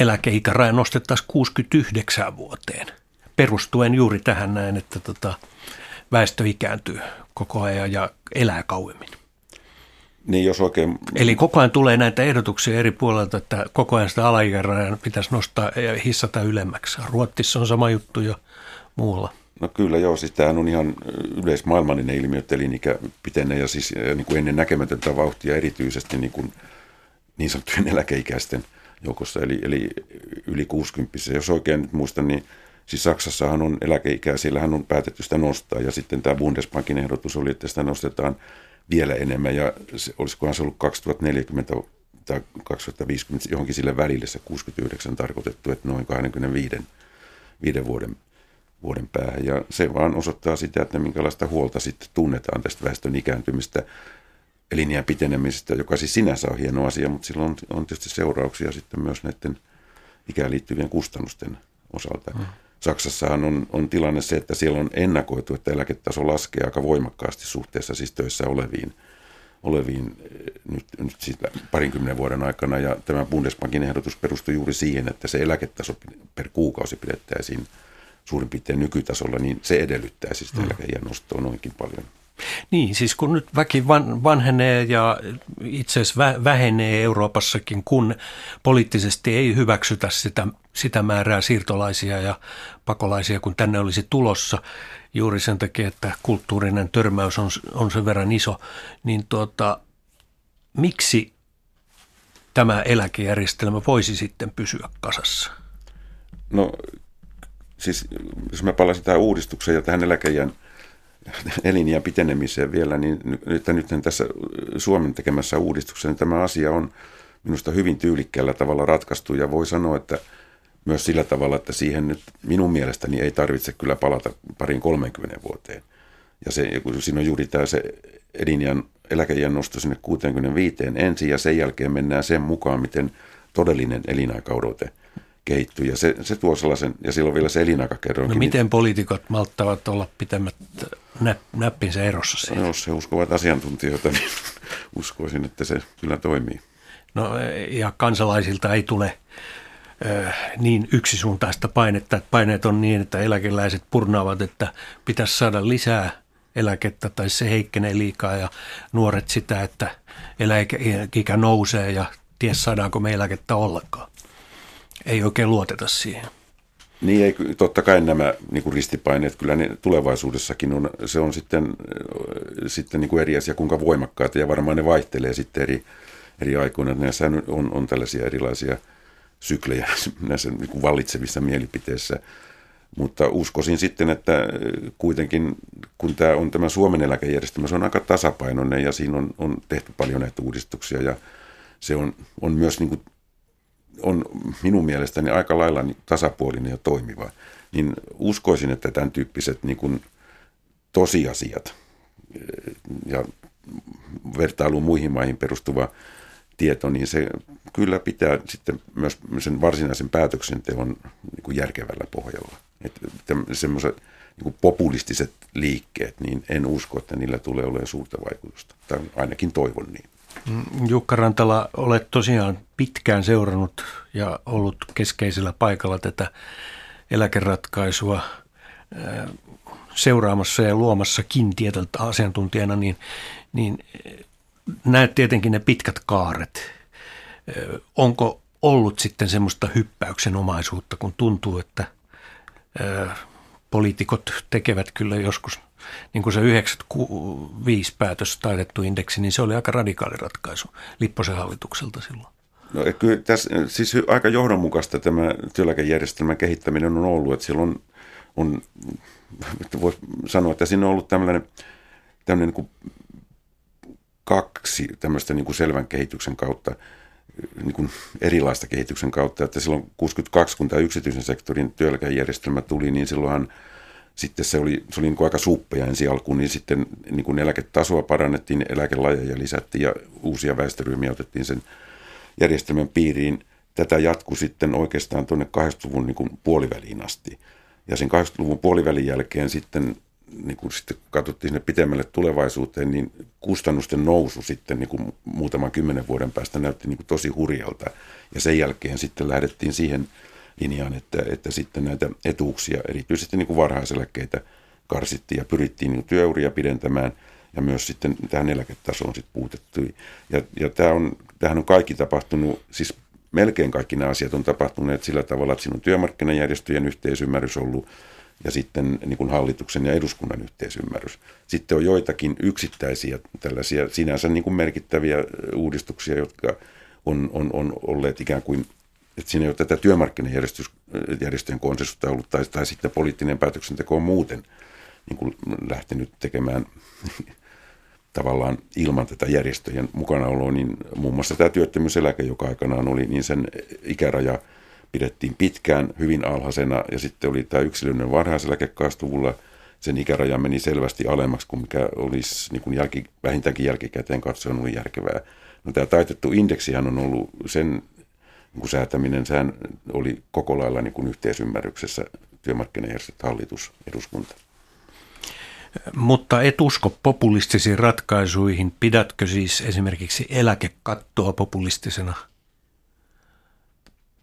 eläkeikäraja nostettaisiin 69 vuoteen, perustuen juuri tähän näin, että tota, väestö ikääntyy koko ajan ja elää kauemmin. Niin jos oikein... Eli koko ajan tulee näitä ehdotuksia eri puolilta, että koko ajan sitä alaikärajaa pitäisi nostaa ja hissata ylemmäksi. Ruottissa on sama juttu jo muulla. No kyllä joo, siis tämähän on ihan yleismaailmallinen ilmiö, että elinikä pitenee ja siis niin kuin ennen näkemätöntä vauhtia erityisesti niin, kuin niin sanottujen eläkeikäisten joukossa, eli, eli yli 60. Jos oikein nyt muistan, niin Siis Saksassahan on eläkeikää, siellähän on päätetty sitä nostaa ja sitten tämä Bundesbankin ehdotus oli, että sitä nostetaan vielä enemmän ja se, olisikohan se ollut 2040 tai 2050 johonkin sille välille se 69 tarkoitettu, että noin 25 viiden vuoden, vuoden päähän. Ja se vaan osoittaa sitä, että minkälaista huolta sitten tunnetaan tästä väestön ikääntymistä, eliniän pitenemisestä, joka siis sinänsä on hieno asia, mutta sillä on, on tietysti seurauksia sitten myös näiden ikään liittyvien kustannusten osalta. Mm. Saksassahan on, on tilanne se, että siellä on ennakoitu, että eläketaso laskee aika voimakkaasti suhteessa siis töissä oleviin, oleviin eh, nyt, nyt siis parinkymmenen vuoden aikana. Ja tämä Bundesbankin ehdotus perustui juuri siihen, että se eläketaso per kuukausi pidettäisiin suurin piirtein nykytasolla, niin se edellyttäisi sitä mm. eläkeijän nostoa noinkin paljon. Niin, siis kun nyt väki van, vanhenee ja itse asiassa vähenee Euroopassakin, kun poliittisesti ei hyväksytä sitä, sitä määrää siirtolaisia ja pakolaisia, kun tänne olisi tulossa, juuri sen takia, että kulttuurinen törmäys on, on sen verran iso, niin tuota, miksi tämä eläkejärjestelmä voisi sitten pysyä kasassa? No siis jos mä palasin tähän uudistukseen ja tähän eläkejän – eliniän pitenemiseen vielä, niin nyt, nyt tässä Suomen tekemässä uudistuksessa niin tämä asia on minusta hyvin tyylikkäällä tavalla ratkaistu ja voi sanoa, että myös sillä tavalla, että siihen nyt minun mielestäni ei tarvitse kyllä palata parin 30 vuoteen. Ja se, kun siinä on juuri tämä se elinjän, eläkejän nosto sinne 65 ensin ja sen jälkeen mennään sen mukaan, miten todellinen elinaikaodote – kehittyy ja se, se tuo sellaisen, ja silloin vielä se elinaikakerroinkin. No miten poliitikot malttavat olla pitämättä näp, näppinsä erossa siitä? No, jos he uskovat asiantuntijoita, niin uskoisin, että se kyllä toimii. No ja kansalaisilta ei tule niin yksisuuntaista painetta, että paineet on niin, että eläkeläiset purnaavat, että pitäisi saada lisää eläkettä tai se heikkenee liikaa ja nuoret sitä, että eläkeikä nousee ja ties saadaanko me eläkettä ollenkaan ei oikein luoteta siihen. Niin, ei, totta kai nämä niin kuin ristipaineet, kyllä ne tulevaisuudessakin on, se on sitten, sitten niin kuin eri asia, kuinka voimakkaita, ja varmaan ne vaihtelee sitten eri, eri aikoina. Näissä on, on tällaisia erilaisia syklejä näissä niin kuin vallitsevissa mielipiteissä. Mutta uskoisin sitten, että kuitenkin kun tämä on tämä Suomen eläkejärjestelmä, se on aika tasapainoinen ja siinä on, on tehty paljon näitä uudistuksia ja se on, on myös niin kuin on minun mielestäni aika lailla niin tasapuolinen ja toimiva, niin uskoisin, että tämän tyyppiset niin kuin tosiasiat ja vertailuun muihin maihin perustuva tieto, niin se kyllä pitää sitten myös sen varsinaisen päätöksenteon niin kuin järkevällä pohjalla. Että semmoiset niin populistiset liikkeet, niin en usko, että niillä tulee olemaan suurta vaikutusta. Tai ainakin toivon niin. Mm, Jukka Rantala, olet tosiaan pitkään seurannut ja ollut keskeisellä paikalla tätä eläkeratkaisua seuraamassa ja luomassakin tietyltä asiantuntijana, niin, niin näet tietenkin ne pitkät kaaret. Onko ollut sitten semmoista hyppäyksen omaisuutta, kun tuntuu, että poliitikot tekevät kyllä joskus, niin kuin se 95 päätös taitettu indeksi, niin se oli aika radikaali ratkaisu Lipposen hallitukselta silloin. No kyllä tässä, siis aika johdonmukaista tämä työeläkejärjestelmän kehittäminen on ollut, että silloin on, voisi sanoa, että siinä on ollut tämmöinen, tämmöinen niin kuin kaksi tämmöistä niin kuin selvän kehityksen kautta, niin kuin erilaista kehityksen kautta, että silloin 62, kun tämä yksityisen sektorin työeläkejärjestelmä tuli, niin silloinhan sitten se oli, se oli niin kuin aika suppea ensi alkuun, niin sitten niin kuin eläketasoa parannettiin, eläkelajeja lisättiin ja uusia väestöryhmiä otettiin sen järjestelmän piiriin. Tätä jatkui sitten oikeastaan tuonne 80-luvun niin kuin puoliväliin asti. Ja sen 80-luvun puolivälin jälkeen sitten niin kun sitten katsottiin sinne pitemmälle tulevaisuuteen, niin kustannusten nousu sitten niin kuin muutaman kymmenen vuoden päästä näytti niin kuin tosi hurjalta. Ja sen jälkeen sitten lähdettiin siihen linjaan, että, että sitten näitä etuuksia, erityisesti niin kuin varhaiseläkkeitä karsittiin ja pyrittiin niin työuria pidentämään ja myös sitten tähän eläketasoon sitten puutettui. Ja, ja tämä on, tämähän on kaikki tapahtunut, siis melkein kaikki nämä asiat on tapahtuneet sillä tavalla, että siinä on työmarkkinajärjestöjen yhteisymmärrys ollut ja sitten niin kuin hallituksen ja eduskunnan yhteisymmärrys. Sitten on joitakin yksittäisiä tällaisia sinänsä niin kuin merkittäviä uudistuksia, jotka on, on, on olleet ikään kuin, että siinä ei ole tätä työmarkkinajärjestöjen konsensusta ollut, tai, tai sitten poliittinen päätöksenteko on muuten niin kuin lähtenyt tekemään tavallaan ilman tätä järjestöjen mukanaoloa, niin muun muassa tämä työttömyyseläke, joka aikanaan oli, niin sen ikäraja – pidettiin pitkään hyvin alhaisena ja sitten oli tämä yksilöllinen varhaiseläke kaastuvulla. Sen ikäraja meni selvästi alemmaksi kuin mikä olisi niin kuin jälki, vähintäänkin jälkikäteen katsoen oli järkevää. No, tämä taitettu indeksihän on ollut sen niin kuin säätäminen, sehän oli koko lailla niin kuin yhteisymmärryksessä työmarkkinajärjestöt, hallitus, eduskunta. Mutta et usko populistisiin ratkaisuihin. Pidätkö siis esimerkiksi eläkekattoa populistisena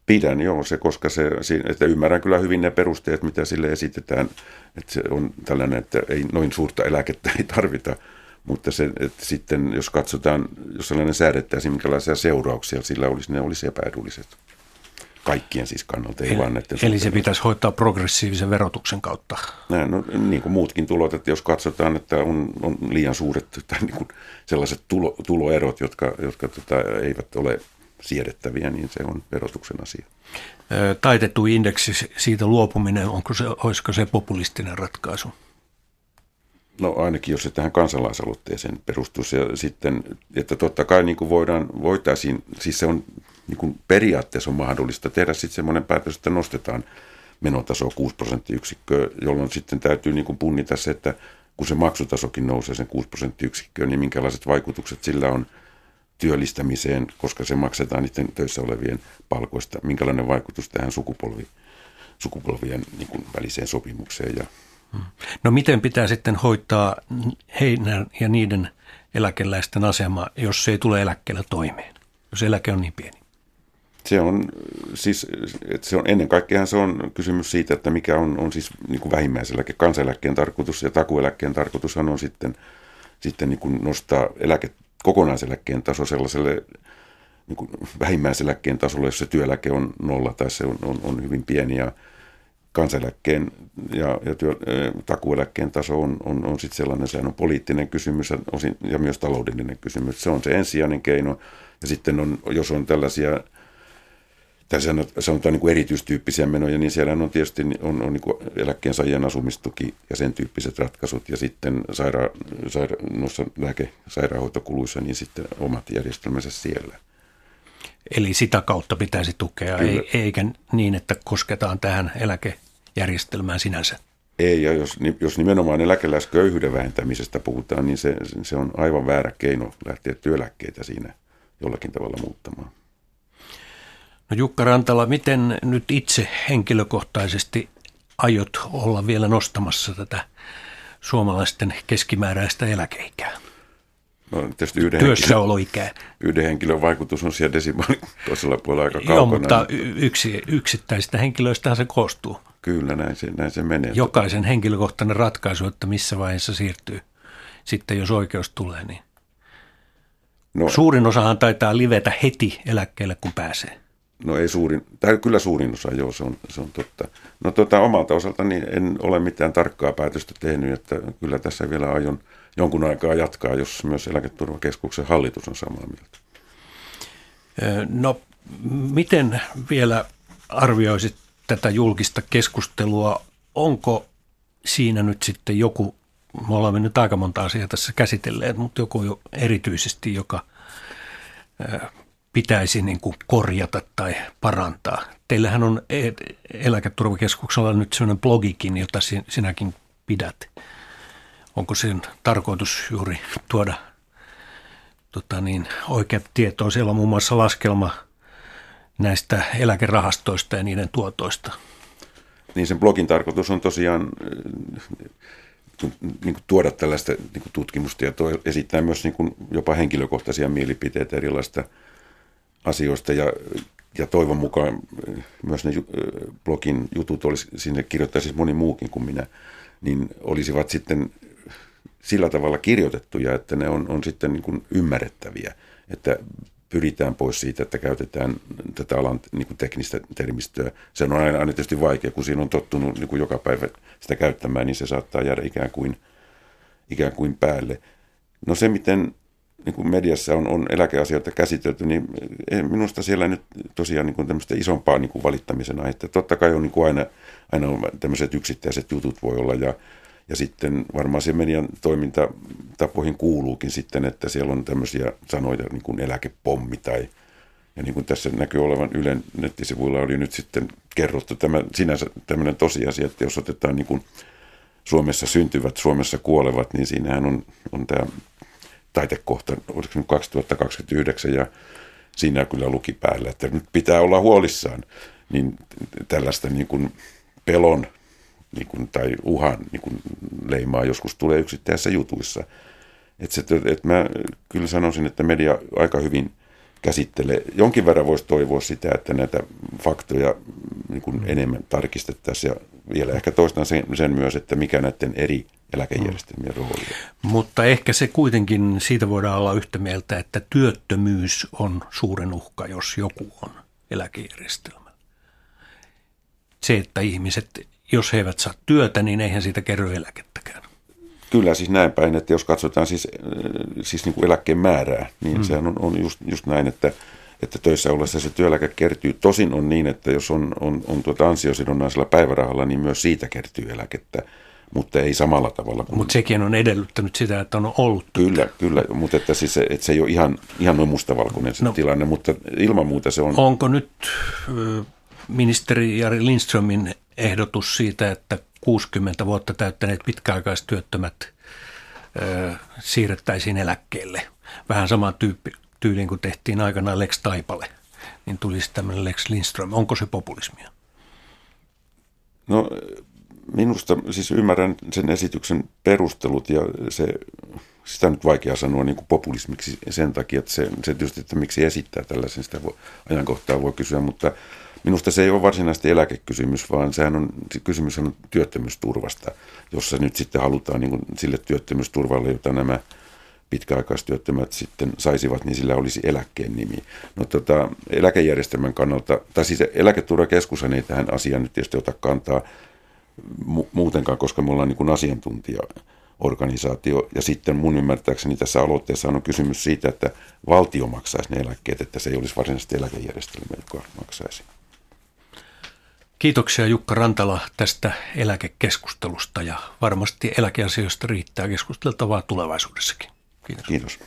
Pidän joo se, koska se, että ymmärrän kyllä hyvin ne perusteet, mitä sille esitetään, että se on tällainen, että ei noin suurta eläkettä ei tarvita, mutta se, että sitten jos katsotaan, jos sellainen säädettäisiin, minkälaisia seurauksia sillä olisi, ne olisi epäedulliset. Kaikkien siis kannalta, ei eli, vaan näiden Eli se pitäisi hoitaa progressiivisen verotuksen kautta. Näin, no, niin kuin muutkin tulot, että jos katsotaan, että on, on liian suuret tai niin kuin sellaiset tulo, tuloerot, jotka, jotka tota, eivät ole siedettäviä, niin se on verotuksen asia. Taitettu indeksi, siitä luopuminen, onko se, olisiko se populistinen ratkaisu? No ainakin jos se tähän kansalaisaloitteeseen perustuisi ja sitten, että totta kai niin kuin voidaan, voitaisiin, siis se on niin kuin periaatteessa on mahdollista tehdä sitten semmoinen päätös, että nostetaan menotaso 6 prosenttiyksikköä, jolloin sitten täytyy niin kuin punnita se, että kun se maksutasokin nousee sen 6 prosenttiyksikköä, niin minkälaiset vaikutukset sillä on – työllistämiseen, koska se maksetaan niiden töissä olevien palkoista. Minkälainen vaikutus tähän sukupolvi, sukupolvien niin kuin väliseen sopimukseen. Ja... No miten pitää sitten hoitaa heidän ja niiden eläkeläisten asema, jos se ei tule eläkkeellä toimeen, jos eläke on niin pieni? Se on, siis, että se on ennen kaikkea se on kysymys siitä, että mikä on, on siis niin kuin vähimmäiseläke, kansaneläkkeen tarkoitus ja takueläkkeen tarkoitushan on sitten, sitten niin kuin nostaa eläke, kokonaiseläkkeen taso sellaiselle niin kuin vähimmäiseläkkeen tasolle, jos se työeläke on nolla tai se on, on, on hyvin pieni ja kansaneläkkeen ja, ja työ, takueläkkeen taso on, on, on sitten sellainen, sehän on poliittinen kysymys ja, osin, ja myös taloudellinen kysymys. Se on se ensisijainen keino ja sitten on, jos on tällaisia tai sanotaan niin kuin erityistyyppisiä menoja, niin siellä on tietysti on, on niin eläkkeensaajien asumistuki ja sen tyyppiset ratkaisut ja sitten saira, saira, noissa lääke- sairaanhoitokuluissa niin sitten omat järjestelmänsä siellä. Eli sitä kautta pitäisi tukea, ei, eikä niin, että kosketaan tähän eläkejärjestelmään sinänsä. Ei, ja jos, jos nimenomaan eläkeläisköyhyyden vähentämisestä puhutaan, niin se, se on aivan väärä keino lähteä työläkkeitä siinä jollakin tavalla muuttamaan. No Jukka Rantala, miten nyt itse henkilökohtaisesti aiot olla vielä nostamassa tätä suomalaisten keskimääräistä eläkeikää? No, tietysti yhden Työssäoloikää. Henkilön, yhden henkilön vaikutus on siellä desimaalin toisella puolella aika kaukana. Joo, mutta yksi, yksittäisistä henkilöistä se koostuu. Kyllä, näin se, näin se menee. Jokaisen henkilökohtainen ratkaisu, että missä vaiheessa siirtyy sitten, jos oikeus tulee. Niin. No, Suurin osahan taitaa livetä heti eläkkeelle, kun pääsee. No ei suurin, tai kyllä suurin osa, joo, se on, se on totta. No tota, omalta osaltani en ole mitään tarkkaa päätöstä tehnyt, että kyllä tässä vielä aion jonkun aikaa jatkaa, jos myös eläketurvakeskuksen hallitus on samaa mieltä. No miten vielä arvioisit tätä julkista keskustelua? Onko siinä nyt sitten joku, me olemme nyt aika monta asiaa tässä käsitelleet, mutta joku erityisesti, joka pitäisi niin kuin korjata tai parantaa. Teillähän on e- eläketurvakeskuksella nyt sellainen blogikin, jota sinäkin pidät. Onko sen tarkoitus juuri tuoda tota niin, oikeat tietoa? Siellä on muun muassa laskelma näistä eläkerahastoista ja niiden tuotoista. Niin sen blogin tarkoitus on tosiaan niin kuin tuoda tällaista niin kuin tutkimustietoa, esittää myös niin kuin jopa henkilökohtaisia mielipiteitä erilaista asioista ja, ja toivon mukaan myös ne blogin jutut olisi, sinne kirjoittaisi siis moni muukin kuin minä, niin olisivat sitten sillä tavalla kirjoitettuja, että ne on, on sitten niin kuin ymmärrettäviä, että pyritään pois siitä, että käytetään tätä alan niin kuin teknistä termistöä. Se on aina, aina tietysti vaikea, kun siinä on tottunut niin kuin joka päivä sitä käyttämään, niin se saattaa jäädä ikään kuin, ikään kuin päälle. No se, miten niin kuin mediassa on, on eläkeasioita käsitelty, niin minusta siellä nyt tosiaan niin kuin tämmöistä isompaa niin kuin valittamisen aihetta. Totta kai on niin kuin aina, aina on tämmöiset yksittäiset jutut voi olla ja, ja sitten varmaan se median toimintatapoihin kuuluukin sitten, että siellä on tämmöisiä sanoja niin kuin eläkepommi tai ja niin kuin tässä näkyy olevan Ylen nettisivuilla oli nyt sitten kerrottu tämä sinänsä tämmöinen tosiasia, että jos otetaan niin kuin Suomessa syntyvät, Suomessa kuolevat, niin siinähän on, on tämä taitekohta, oliko nyt 2029 ja siinä kyllä luki päällä, että nyt pitää olla huolissaan, niin tällaista niin kuin pelon niin kuin, tai uhan niin kuin leimaa joskus tulee yksittäisissä jutuissa. Että et mä kyllä sanoisin, että media aika hyvin käsittelee. Jonkin verran voisi toivoa sitä, että näitä faktoja niin kuin mm. enemmän tarkistettaisiin ja vielä ehkä toistan sen, sen myös, että mikä näiden eri eläkejärjestelmien rooli. Mutta ehkä se kuitenkin, siitä voidaan olla yhtä mieltä, että työttömyys on suuren uhka, jos joku on eläkejärjestelmä. Se, että ihmiset, jos he eivät saa työtä, niin eihän siitä kerry eläkettäkään. Kyllä siis näin päin, että jos katsotaan siis, siis niin kuin eläkkeen määrää, niin hmm. sehän on, on just, just näin, että, että töissä ollessa se työeläke kertyy. Tosin on niin, että jos on, on, on tuota ansiosidonnaisella päivärahalla, niin myös siitä kertyy eläkettä mutta ei samalla tavalla. Mutta sekin on edellyttänyt sitä, että on ollut. Kyllä, kyllä, mutta että, siis, että se ei ole ihan, ihan noin mustavalkoinen se no, tilanne, mutta ilman muuta se on. Onko nyt ministeri Jari Lindströmin ehdotus siitä, että 60 vuotta täyttäneet pitkäaikaistyöttömät siirrettäisiin eläkkeelle? Vähän sama tyyppi, tyyliin kuin tehtiin aikanaan Lex Taipale, niin tulisi tämmöinen Lex Lindström. Onko se populismia? No minusta, siis ymmärrän sen esityksen perustelut ja se, sitä on nyt vaikea sanoa niin kuin populismiksi sen takia, että se, se tietysti, että miksi esittää tällaisen, sitä voi, ajankohtaa voi kysyä, mutta minusta se ei ole varsinaisesti eläkekysymys, vaan sehän on, se kysymys on työttömyysturvasta, jossa nyt sitten halutaan niin kuin sille työttömyysturvalle, jota nämä pitkäaikaistyöttömät sitten saisivat, niin sillä olisi eläkkeen nimi. No tota, eläkejärjestelmän kannalta, tai siis eläketurvakeskus ei tähän asiaan nyt tietysti ota kantaa, mu- muutenkaan, koska me ollaan niin kuin asiantuntijaorganisaatio. Ja sitten mun ymmärtääkseni tässä aloitteessa on kysymys siitä, että valtio maksaisi ne eläkkeet, että se ei olisi varsinaisesti eläkejärjestelmä, joka maksaisi. Kiitoksia Jukka Rantala tästä eläkekeskustelusta ja varmasti eläkeasioista riittää keskusteltavaa tulevaisuudessakin. Kiitos. Kiitos.